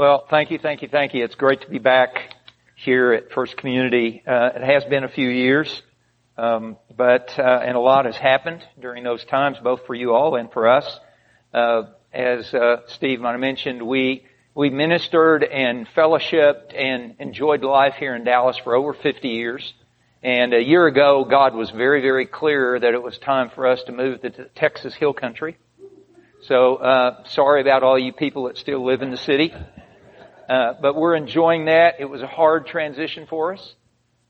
Well, thank you, thank you, thank you. It's great to be back here at First Community. Uh, it has been a few years, um, but uh, and a lot has happened during those times, both for you all and for us. Uh, as uh, Steve might have mentioned, we we ministered and fellowshipped and enjoyed life here in Dallas for over 50 years. And a year ago, God was very, very clear that it was time for us to move to Texas Hill Country. So, uh, sorry about all you people that still live in the city. Uh, but we're enjoying that. It was a hard transition for us,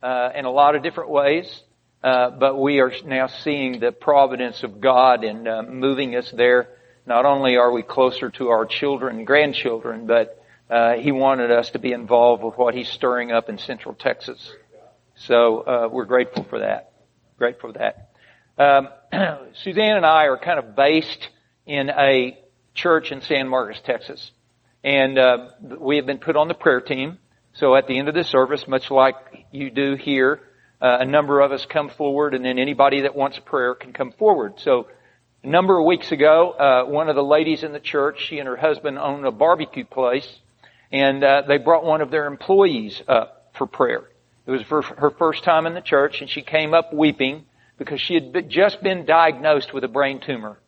uh, in a lot of different ways. Uh, but we are now seeing the providence of God in uh, moving us there. Not only are we closer to our children and grandchildren, but uh, He wanted us to be involved with what He's stirring up in Central Texas. So we're grateful for that. Grateful for that. Um, Suzanne and I are kind of based in a church in San Marcos, Texas. And uh, we have been put on the prayer team. So at the end of the service, much like you do here, uh, a number of us come forward, and then anybody that wants prayer can come forward. So a number of weeks ago, uh, one of the ladies in the church, she and her husband own a barbecue place, and uh, they brought one of their employees up for prayer. It was her first time in the church, and she came up weeping because she had just been diagnosed with a brain tumor.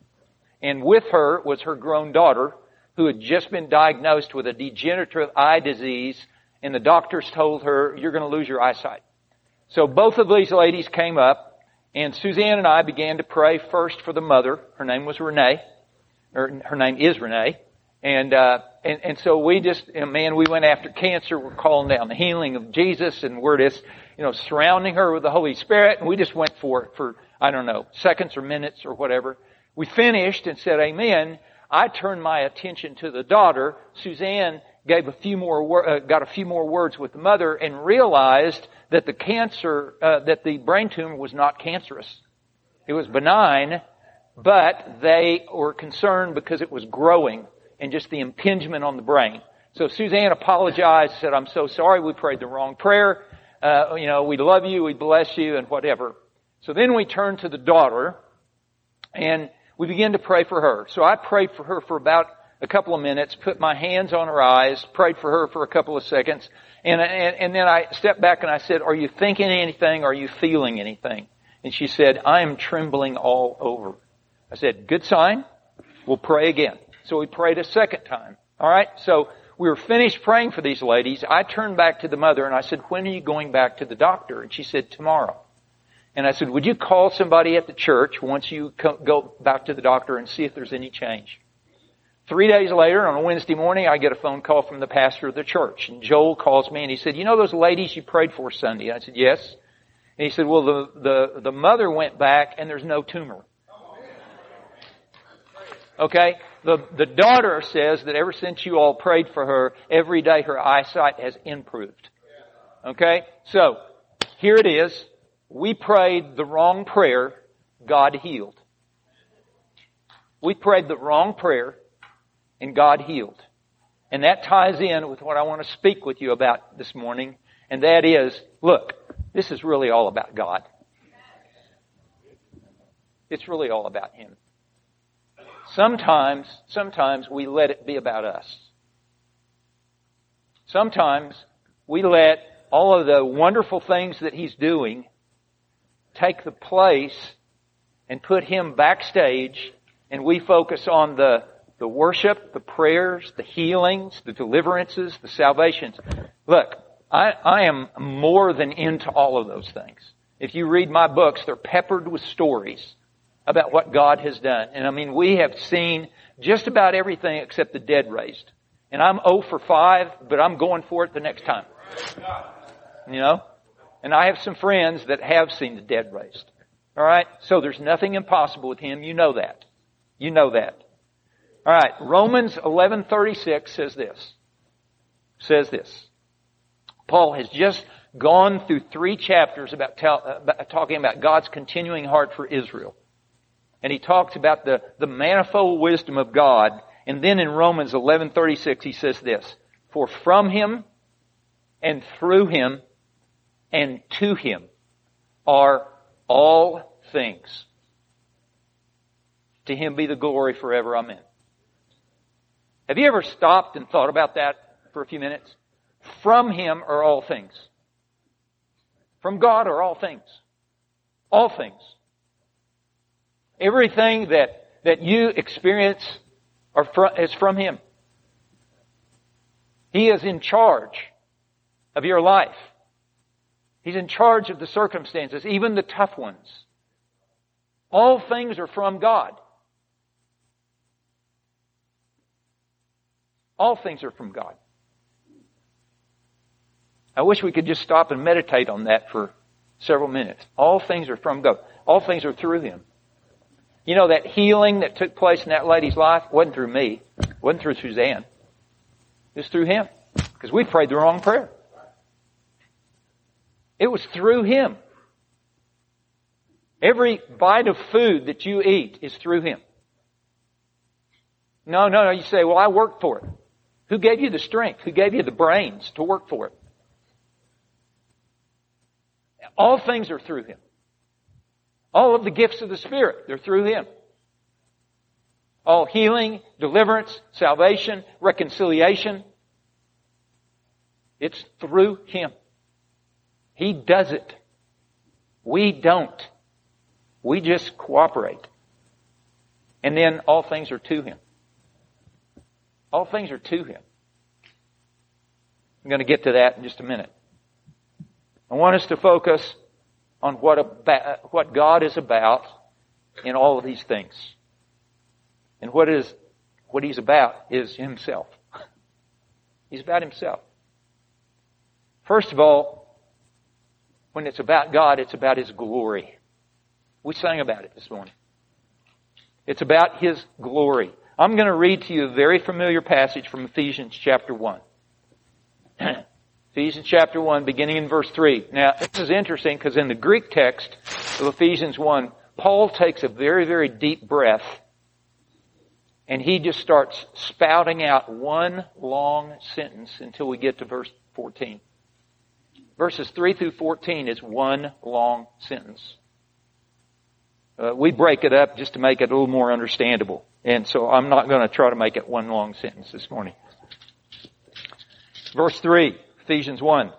And with her was her grown daughter who had just been diagnosed with a degenerative eye disease and the doctors told her, you're going to lose your eyesight. So both of these ladies came up and Suzanne and I began to pray first for the mother. Her name was Renee. Or her name is Renee. And, uh, and, and so we just, man, we went after cancer. We're calling down the healing of Jesus and we're just, you know, surrounding her with the Holy Spirit. And we just went for it for, I don't know, seconds or minutes or whatever. We finished and said amen. I turned my attention to the daughter. Suzanne gave a few more, uh, got a few more words with the mother and realized that the cancer, uh, that the brain tumor was not cancerous. It was benign, but they were concerned because it was growing and just the impingement on the brain. So Suzanne apologized, said, I'm so sorry, we prayed the wrong prayer. Uh, you know, we love you, we bless you, and whatever. So then we turned to the daughter, and we began to pray for her. So I prayed for her for about a couple of minutes, put my hands on her eyes, prayed for her for a couple of seconds, and, and, and then I stepped back and I said, are you thinking anything? Are you feeling anything? And she said, I am trembling all over. I said, good sign. We'll pray again. So we prayed a second time. Alright? So we were finished praying for these ladies. I turned back to the mother and I said, when are you going back to the doctor? And she said, tomorrow. And I said, would you call somebody at the church once you go back to the doctor and see if there's any change? Three days later, on a Wednesday morning, I get a phone call from the pastor of the church. And Joel calls me and he said, you know those ladies you prayed for Sunday? I said, yes. And he said, well, the, the, the mother went back and there's no tumor. Okay? The, the daughter says that ever since you all prayed for her, every day her eyesight has improved. Okay? So, here it is we prayed the wrong prayer, God healed. We prayed the wrong prayer, and God healed. And that ties in with what I want to speak with you about this morning, and that is, look, this is really all about God. It's really all about Him. Sometimes, sometimes we let it be about us. Sometimes we let all of the wonderful things that He's doing take the place and put him backstage and we focus on the, the worship, the prayers, the healings, the deliverances, the salvations. Look, I, I am more than into all of those things. If you read my books, they're peppered with stories about what God has done. And I mean, we have seen just about everything except the dead raised. And I'm 0 for 5, but I'm going for it the next time. You know? And I have some friends that have seen the dead raised. Alright? So there's nothing impossible with him. You know that. You know that. Alright. Romans 11:36 says this. Says this. Paul has just gone through three chapters about, tell, about talking about God's continuing heart for Israel. And he talks about the, the manifold wisdom of God. And then in Romans 11:36 he says this, "For from him and through him and to him are all things. To him be the glory forever. Amen. Have you ever stopped and thought about that? for a few minutes. From Him are all things. From God are all things. All things. Everything that, that you experience are is from Him. He is in charge of your life. He's in charge of the circumstances, even the tough ones. All things are from God. All things are from God. I wish we could just stop and meditate on that for several minutes. All things are from God. All things are through Him. You know, that healing that took place in that lady's life wasn't through me. Wasn't through Suzanne. It was through Him. Because we prayed the wrong prayer. It was through Him. Every bite of food that you eat is through Him. No, no, no. You say, well, I worked for it. Who gave you the strength? Who gave you the brains to work for it? All things are through Him. All of the gifts of the Spirit, they're through Him. All healing, deliverance, salvation, reconciliation, it's through Him. He does it. We don't. We just cooperate. And then all things are to Him. All things are to Him. I'm going to get to that in just a minute. I want us to focus on what, about, what God is about in all of these things. And what is, what He's about is Himself. He's about Himself. First of all, when it's about God, it's about His glory. We sang about it this morning. It's about His glory. I'm going to read to you a very familiar passage from Ephesians chapter 1. Ephesians chapter 1, beginning in verse 3. Now, this is interesting because in the Greek text of Ephesians 1, Paul takes a very, very deep breath and he just starts spouting out one long sentence until we get to verse 14. Verses 3 through 14 is one long sentence. Uh, we break it up just to make it a little more understandable. And so I'm not going to try to make it one long sentence this morning. Verse 3, Ephesians 1.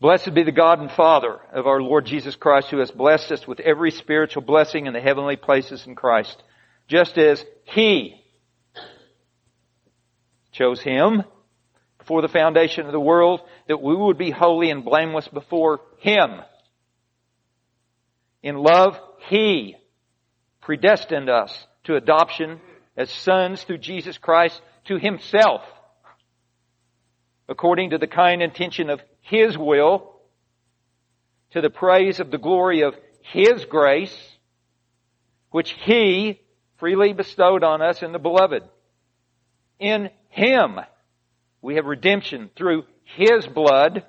Blessed be the God and Father of our Lord Jesus Christ who has blessed us with every spiritual blessing in the heavenly places in Christ, just as He chose Him before the foundation of the world that we would be holy and blameless before Him. In love, He predestined us to adoption as sons through Jesus Christ to Himself, according to the kind intention of His will, to the praise of the glory of His grace, which He freely bestowed on us in the Beloved. In Him we have redemption through His blood,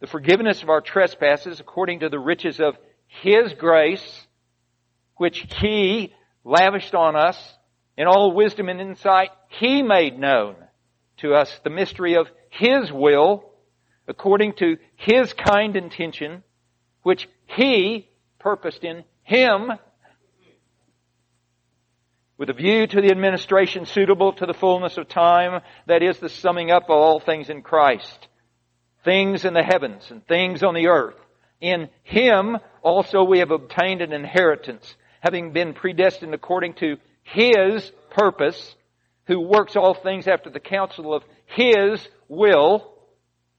the forgiveness of our trespasses according to the riches of His grace, which He lavished on us in all wisdom and insight. He made known to us the mystery of His will according to His kind intention, which He purposed in Him with a view to the administration suitable to the fullness of time, that is the summing up of all things in Christ. Things in the heavens and things on the earth. In Him also we have obtained an inheritance, having been predestined according to His purpose, who works all things after the counsel of His will,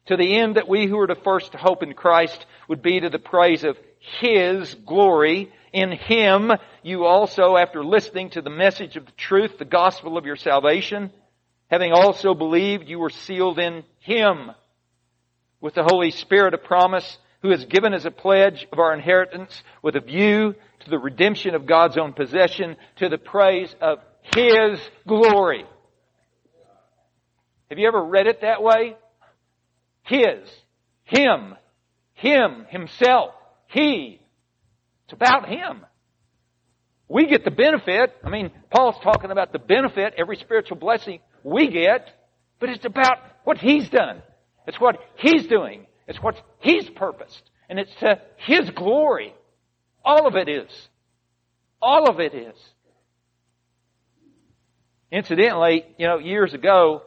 to the end that we who are the first to hope in Christ would be to the praise of His glory. In Him you also, after listening to the message of the truth, the gospel of your salvation, having also believed, you were sealed in Him with the Holy Spirit of promise, who is given as a pledge of our inheritance with a view to the redemption of God's own possession to the praise of His glory. Have you ever read it that way? His. Him. Him. Himself. He. It's about Him. We get the benefit. I mean, Paul's talking about the benefit, every spiritual blessing we get, but it's about what He's done. It's what He's doing. It's what He's purposed. And it's to His glory. All of it is. All of it is. Incidentally, you know, years ago,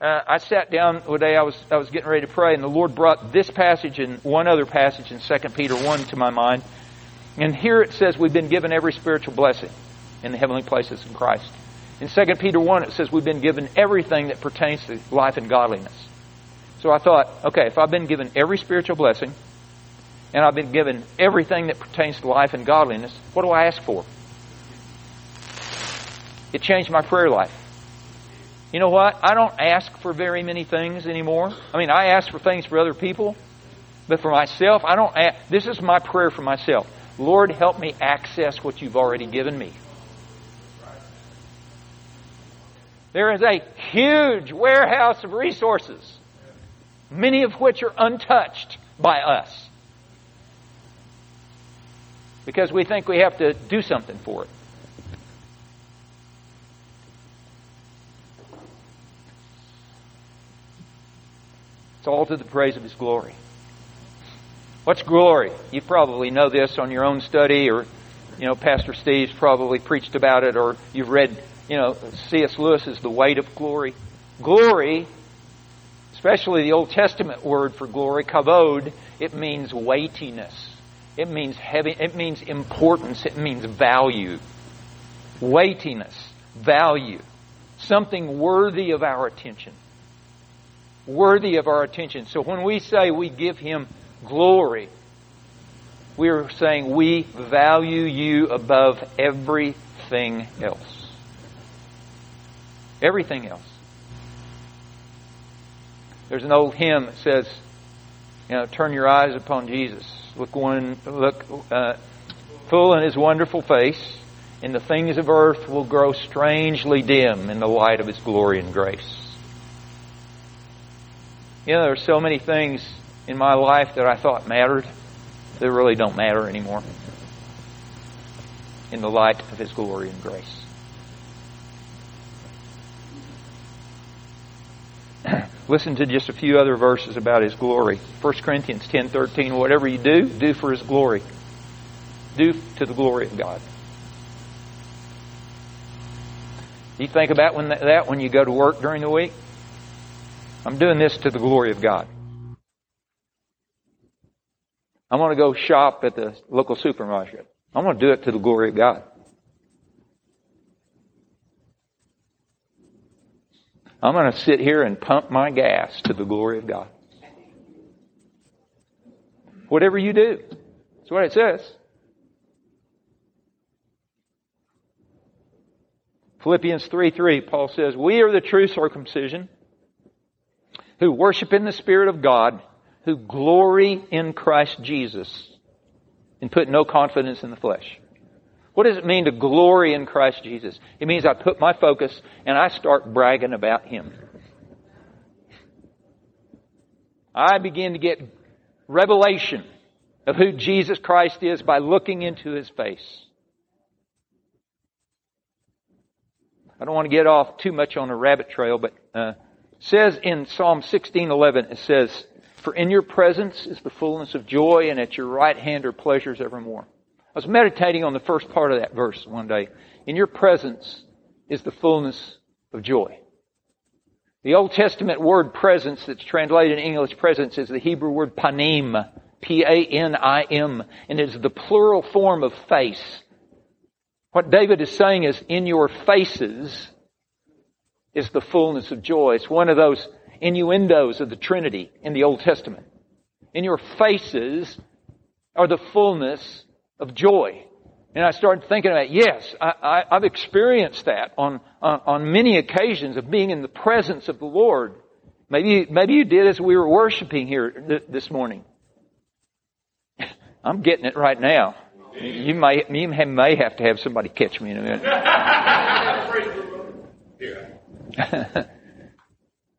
uh, I sat down one day. I was I was getting ready to pray, and the Lord brought this passage and one other passage in Second Peter one to my mind. And here it says we've been given every spiritual blessing in the heavenly places in Christ. In Second Peter one, it says we've been given everything that pertains to life and godliness. So I thought, okay, if I've been given every spiritual blessing, and I've been given everything that pertains to life and godliness, what do I ask for? It changed my prayer life. You know what? I don't ask for very many things anymore. I mean, I ask for things for other people, but for myself, I don't ask. This is my prayer for myself. Lord, help me access what you've already given me. There is a huge warehouse of resources, many of which are untouched by us. Because we think we have to do something for it. It's all to the praise of His glory. What's glory? You probably know this on your own study, or, you know, Pastor Steve's probably preached about it, or you've read, you know, C.S. Lewis's The Weight of Glory. Glory, especially the Old Testament word for glory, kavod, it means weightiness. It means heavy, it means importance, it means value. Weightiness, value. Something worthy of our attention worthy of our attention. So when we say we give Him glory, we're saying we value you above everything else. Everything else. There's an old hymn that says, you know, turn your eyes upon Jesus. Look one, look uh, full in His wonderful face, and the things of earth will grow strangely dim in the light of His glory and grace. You know, there are so many things in my life that I thought mattered that really don't matter anymore in the light of His glory and grace. Listen to just a few other verses about His glory. 1 Corinthians 10:13 whatever you do, do for His glory. Do to the glory of God. You think about when that when you go to work during the week? I'm doing this to the glory of God. I want to go shop at the local supermarket. I want to do it to the glory of God. I'm going to sit here and pump my gas to the glory of God. Whatever you do. That's what it says. Philippians 3 3, Paul says, We are the true circumcision who worship in the Spirit of God, who glory in Christ Jesus, and put no confidence in the flesh. What does it mean to glory in Christ Jesus? It means I put my focus and I start bragging about Him. I begin to get revelation of who Jesus Christ is by looking into His face. I don't want to get off too much on a rabbit trail, but uh, says in Psalm 16:11 it says, "For in your presence is the fullness of joy, and at your right hand are pleasures evermore." I was meditating on the first part of that verse one day. In your presence is the fullness of joy. The Old Testament word presence that's translated in English presence is the Hebrew word panim, P-A-N-I-M, and it is the plural form of face. What David is saying is, in your faces is the fullness of joy. It's one of those innuendos of the Trinity in the Old Testament. In your faces are the fullness of joy. And I started thinking about, yes, I, have experienced that on, on, on, many occasions of being in the presence of the Lord. Maybe, maybe you did as we were worshiping here th- this morning. I'm getting it right now. You may, you may have to have somebody catch me in a minute.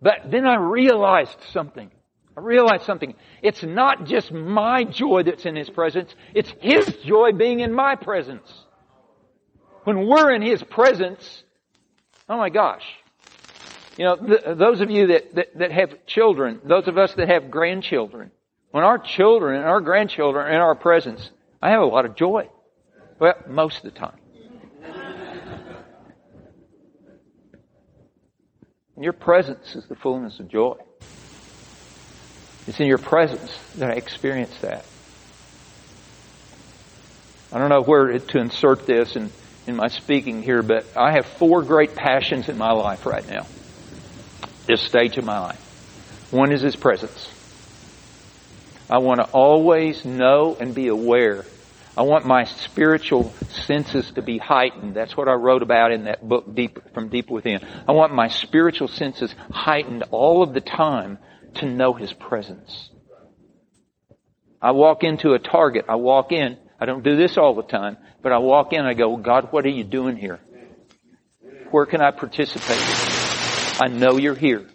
but then I realized something. I realized something. It's not just my joy that's in His presence, it's His joy being in my presence. When we're in His presence, oh my gosh. You know, th- those of you that, that, that have children, those of us that have grandchildren, when our children and our grandchildren are in our presence, I have a lot of joy. Well, most of the time. Your presence is the fullness of joy. It's in your presence that I experience that. I don't know where to insert this in, in my speaking here, but I have four great passions in my life right now. This stage of my life. One is His presence. I want to always know and be aware. I want my spiritual senses to be heightened. That's what I wrote about in that book, Deep, From Deep Within. I want my spiritual senses heightened all of the time to know His presence. I walk into a target. I walk in I don't do this all the time, but I walk in I go, God, what are you doing here? Where can I participate? I know you're here.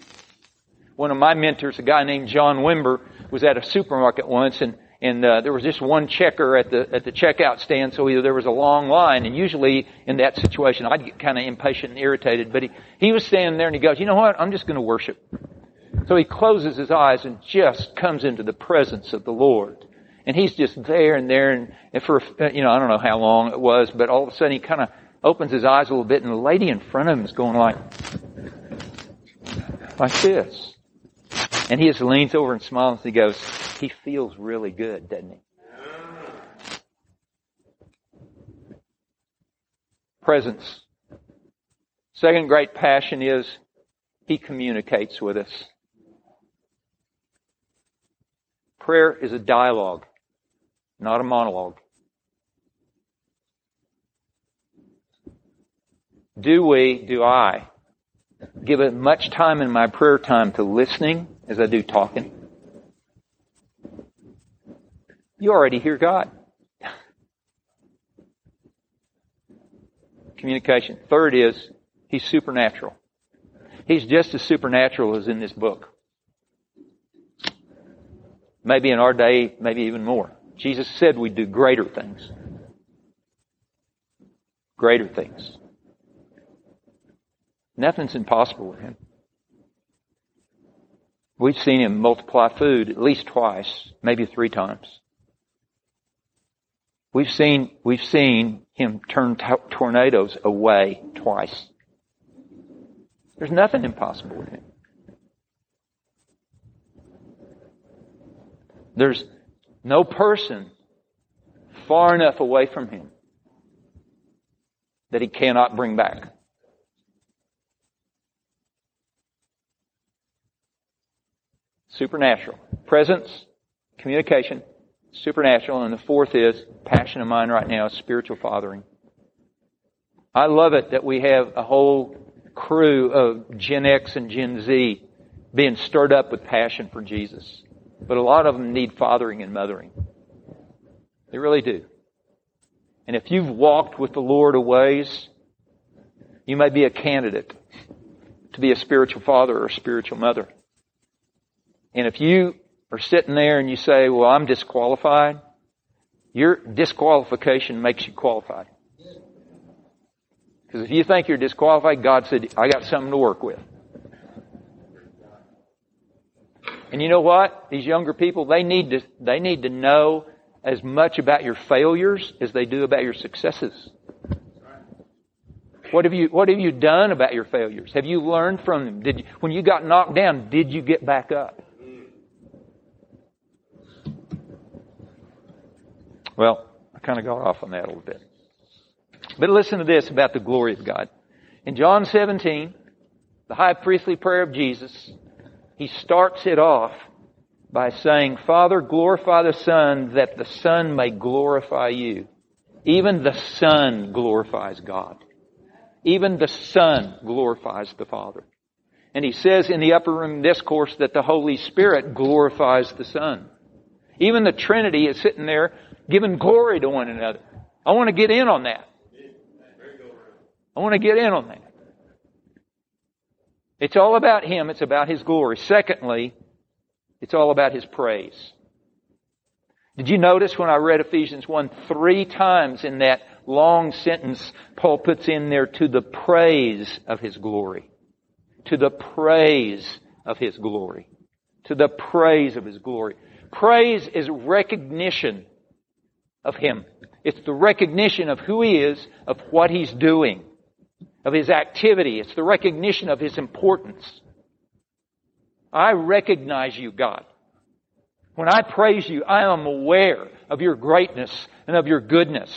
One of my mentors, a guy named John Wimber, was at a supermarket once and and uh, there was just one checker at the at the checkout stand, so either there was a long line, and usually in that situation I'd get kind of impatient and irritated. But he he was standing there and he goes, you know what? I'm just going to worship. So he closes his eyes and just comes into the presence of the Lord. And he's just there and there, and, and for, you know, I don't know how long it was, but all of a sudden he kind of opens his eyes a little bit, and the lady in front of him is going like, like this. And he just leans over and smiles, and he goes, he feels really good, doesn't he? Presence. Second great passion is he communicates with us. Prayer is a dialogue not a monologue. Do we, do I, give as much time in my prayer time to listening as I do talking? You already hear God. Communication. Third is, He's supernatural. He's just as supernatural as in this book. Maybe in our day, maybe even more. Jesus said we'd do greater things. Greater things. Nothing's impossible with him. We've seen him multiply food at least twice, maybe three times. We've seen, we've seen him turn t- tornadoes away twice. There's nothing impossible with him. There's no person far enough away from him that he cannot bring back. Supernatural. Presence, communication, supernatural, and the fourth is passion of mine right now, spiritual fathering. I love it that we have a whole crew of Gen X and Gen Z being stirred up with passion for Jesus. But a lot of them need fathering and mothering. They really do. And if you've walked with the Lord a ways, you may be a candidate to be a spiritual father or a spiritual mother. And if you are sitting there and you say, well, I'm disqualified, your disqualification makes you qualified. Because if you think you're disqualified, God said, I got something to work with. And you know what? These younger people, they need to, they need to know as much about your failures as they do about your successes. What have you, what have you done about your failures? Have you learned from them? Did you, when you got knocked down, did you get back up? Well, I kind of got off on that a little bit. But listen to this about the glory of God. In John 17, the high priestly prayer of Jesus, he starts it off by saying, Father, glorify the Son that the Son may glorify you. Even the Son glorifies God. Even the Son glorifies the Father. And he says in the upper room discourse that the Holy Spirit glorifies the Son. Even the Trinity is sitting there giving glory to one another. I want to get in on that. I want to get in on that. It's all about Him. It's about His glory. Secondly, it's all about His praise. Did you notice when I read Ephesians 1 three times in that long sentence, Paul puts in there to the praise of His glory. To the praise of His glory. To the praise of His glory. Praise is recognition of Him. It's the recognition of who He is, of what He's doing. of His activity. It's the recognition of His importance. I recognize you, God. When I praise you, I am aware of your greatness and of your goodness.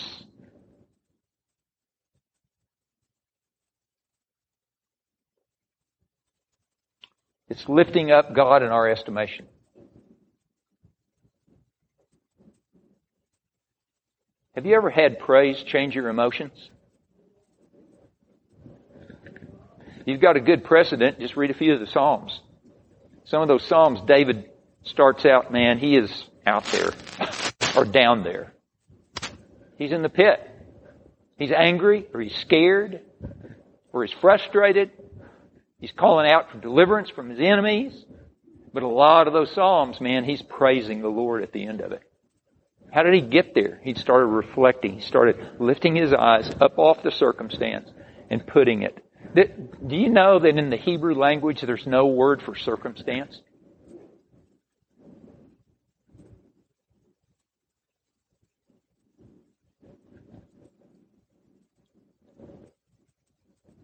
It's lifting up God in our estimation. Have you ever had praise change your emotions? You've got a good precedent. Just read a few of the Psalms. Some of those Psalms, David starts out, man, he is out there or down there. He's in the pit. He's angry or he's scared or he's frustrated He's calling out for deliverance from his enemies. But a lot of those Psalms, man, he's praising the Lord at the end of it. How did he get there? He started reflecting. He started lifting his eyes up off the circumstance and putting it. Do you know that in the Hebrew language there's no word for circumstance?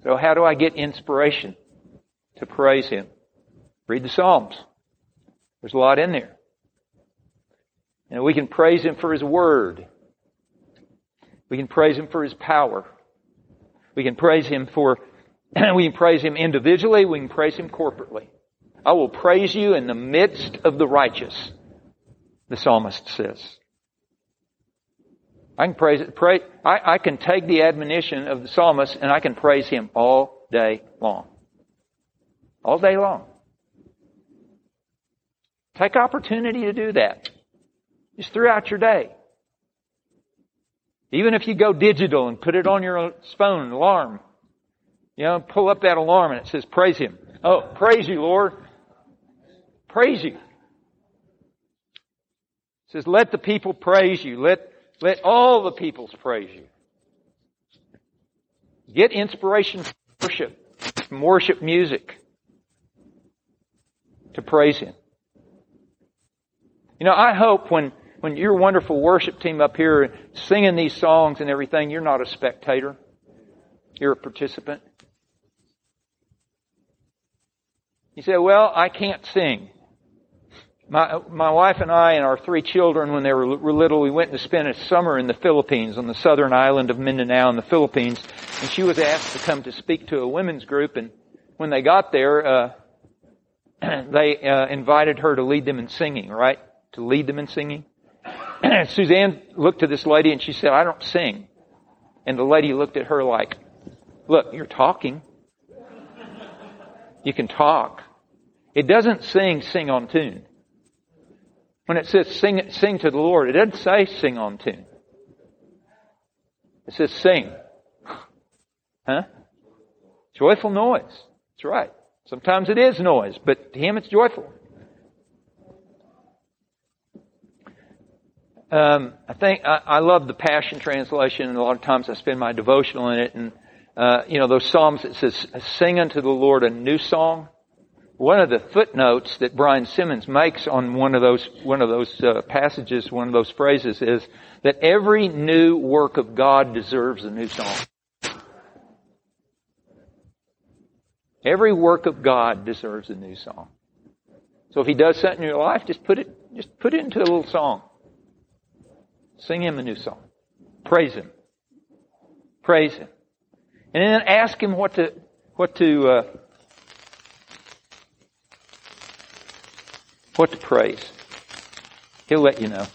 So how do I get inspiration? to praise Him. Read the Psalms. There's a lot in there. And we can praise Him for His Word. We can praise Him for His power. We can praise Him for, we can praise Him individually, we can praise Him corporately. I will praise you in the midst of the righteous, the psalmist says. I can praise it, pray, I, I can take the admonition of the psalmist and I can praise him all day long all day long. Take opportunity to do that. Just throughout your day. Even if you go digital and put it on your phone, alarm. You know, pull up that alarm and it says, praise Him. Oh, praise you, Lord. Praise you. It says, let the people praise you. Let, let all the peoples praise you. Get inspiration from worship, from worship music to praise Him. You know, I hope when, when your wonderful worship team up here singing these songs and everything, you're not a spectator. You're a participant. You say, well, I can't sing. My, my wife and I and our three children, when they were, little, we went to spend a summer in the Philippines, on the southern island of Mindanao in the Philippines. And she was asked to come to speak to a women's group. And when they got there, uh, they uh, invited her to lead them in singing, right? To lead them in singing. Suzanne looked to this lady and she said, I don't sing. And the lady looked at her like, look, you're talking. You can talk. It doesn't sing, sing on tune. When it says sing, sing to the Lord, it doesn't say sing on tune. It says sing. Huh? Joyful noise. That's right. Sometimes it is noise, but to him it's joyful. Um, I think I, I, love the Passion Translation, and a lot of times I spend my devotional in it. And uh, you know those psalms that says, "Sing unto the Lord a new song." One of the footnotes that Brian Simmons makes on one of those one of those uh, passages, one of those phrases, is that every new work of God deserves a new song. Every work of God deserves a new song. So if He does something in your life, just put it, just put it into a little song. Sing Him a new song. Praise Him. Praise Him. And then ask Him what to, what to, uh, what to praise. He'll let you know.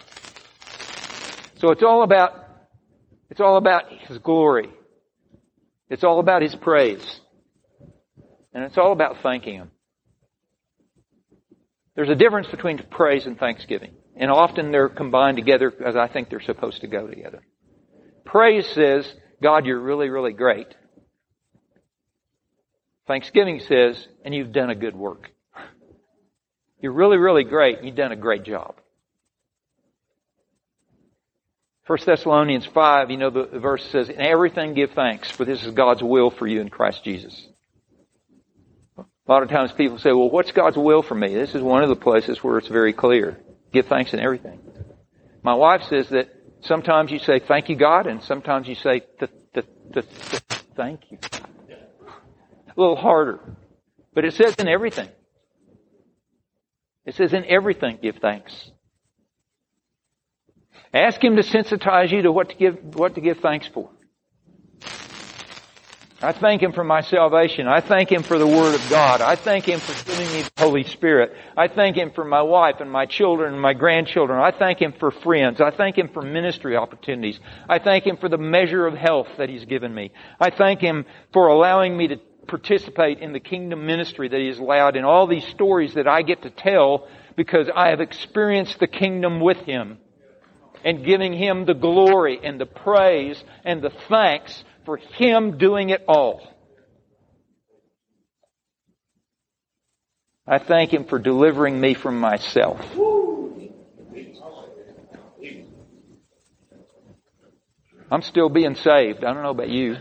So it's all about, it's all about His glory. It's all about His praise. And it's all about thanking Him. There's a difference between praise and thanksgiving. And often they're combined together as I think they're supposed to go together. Praise says, God, you're really, really great. Thanksgiving says, and you've done a good work. You're really, really great. You've done a great job. 1 Thessalonians 5, you know, the verse says, In everything give thanks, for this is God's will for you in Christ Jesus. A lot of times people say, well, what's God's will for me? This is one of the places where it's very clear. Give thanks in everything. My wife says that sometimes you say, thank you, God, and sometimes you say, th- th- th- th- thank you. a little harder. But it says in everything. It says in everything give thanks. Ask Him to sensitize you to what to give, what to give thanks for. I thank Him for my salvation. I thank Him for the Word of God. I thank Him for giving me the Holy Spirit. I thank Him for my wife and my children and my grandchildren. I thank Him for friends. I thank Him for ministry opportunities. I thank Him for the measure of health that He's given me. I thank Him for allowing me to participate in the kingdom ministry that He has allowed in all these stories that I get to tell because I have experienced the kingdom with Him and giving Him the glory and the praise and the thanks for Him doing it all. I thank Him for delivering me from myself. I'm still being saved. I don't know about you.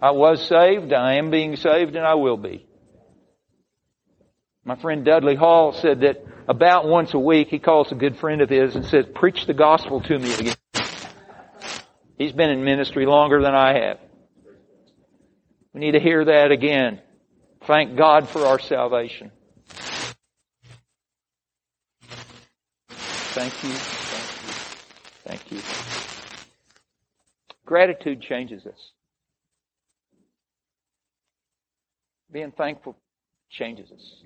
I was saved, I am being saved, and I will be. My friend Dudley Hall said that about once a week he calls a good friend of his and says, preach the gospel to me again. He's been in ministry longer than I have. We need to hear that again. Thank God for our salvation. Thank you. Thank you. Thank you. Gratitude changes us. Being thankful changes us.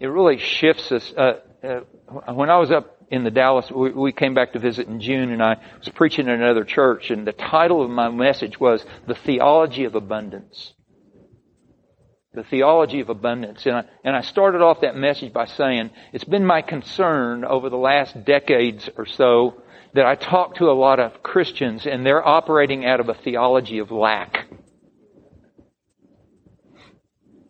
It really shifts us. Uh, uh, when I was up in the Dallas, we, we came back to visit in June and I was preaching in another church and the title of my message was The Theology of Abundance. The theology of abundance. And I, and I started off that message by saying, it's been my concern over the last decades or so that I talk to a lot of Christians and they're operating out of a theology of lack.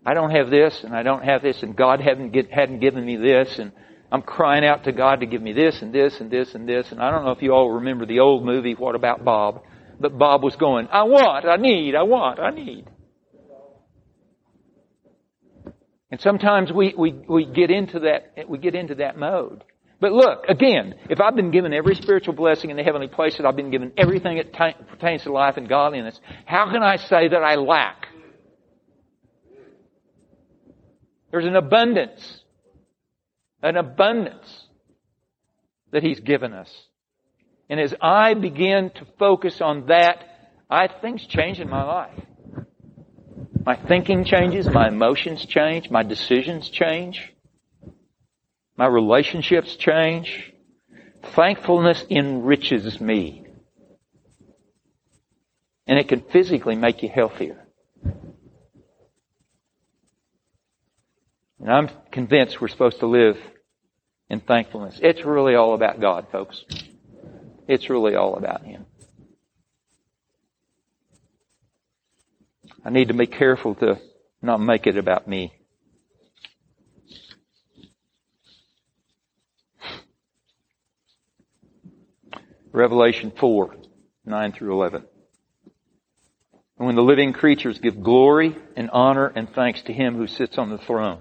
I don't have this and I don't have this and God hadn't, get, hadn't given me this and I'm crying out to God to give me this and this and this and this. And I don't know if you all remember the old movie, What About Bob? But Bob was going, I want, I need, I want, I need. And sometimes we, we, we get into that, we get into that mode. But look, again, if I've been given every spiritual blessing in the heavenly places, I've been given everything that t- pertains to life and godliness, how can I say that I lack? There's an abundance an abundance that He's given us. And as I begin to focus on that, I things change in my life. My thinking changes, my emotions change, my decisions change, my relationships change. Thankfulness enriches me. And it can physically make you healthier. And I'm convinced we're supposed to live in thankfulness. It's really all about God, folks. It's really all about Him. I need to be careful to not make it about me. Revelation 4, 9 through 11. And when the living creatures give glory and honor and thanks to Him who sits on the throne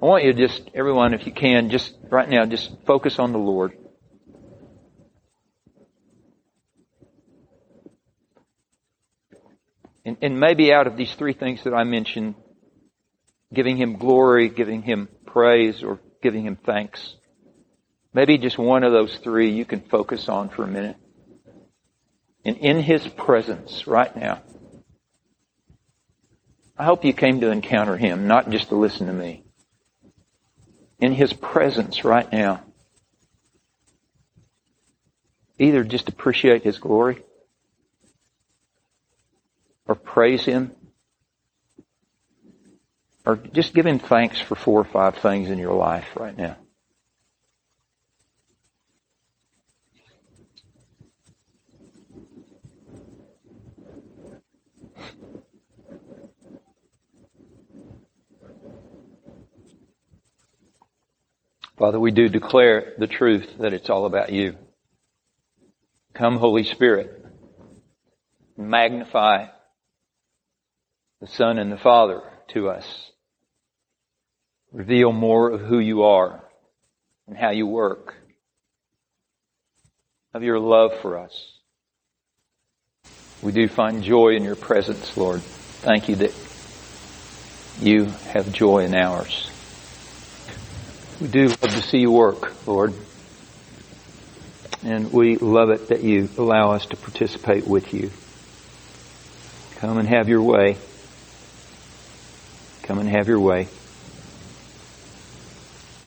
I want you to just, everyone, if you can, just right now, just focus on the Lord. And, and maybe out of these three things that I mentioned, giving Him glory, giving Him praise, or giving Him thanks, maybe just one of those three you can focus on for a minute. And in His presence right now, I hope you came to encounter Him, not just to listen to me in His presence right now. Either just appreciate His glory or praise Him or just give Him thanks for four or five things in your life right now. Father, we do declare the truth that it's all about you. Come, Holy Spirit, magnify the Son and the Father to us. Reveal more of who you are and how you work, of your love for us. We do find joy in your presence, Lord. Thank you that you have joy in ours. We do to see you work, Lord. And we love it that you allow us to participate with you. Come and have your way. Come and have your way.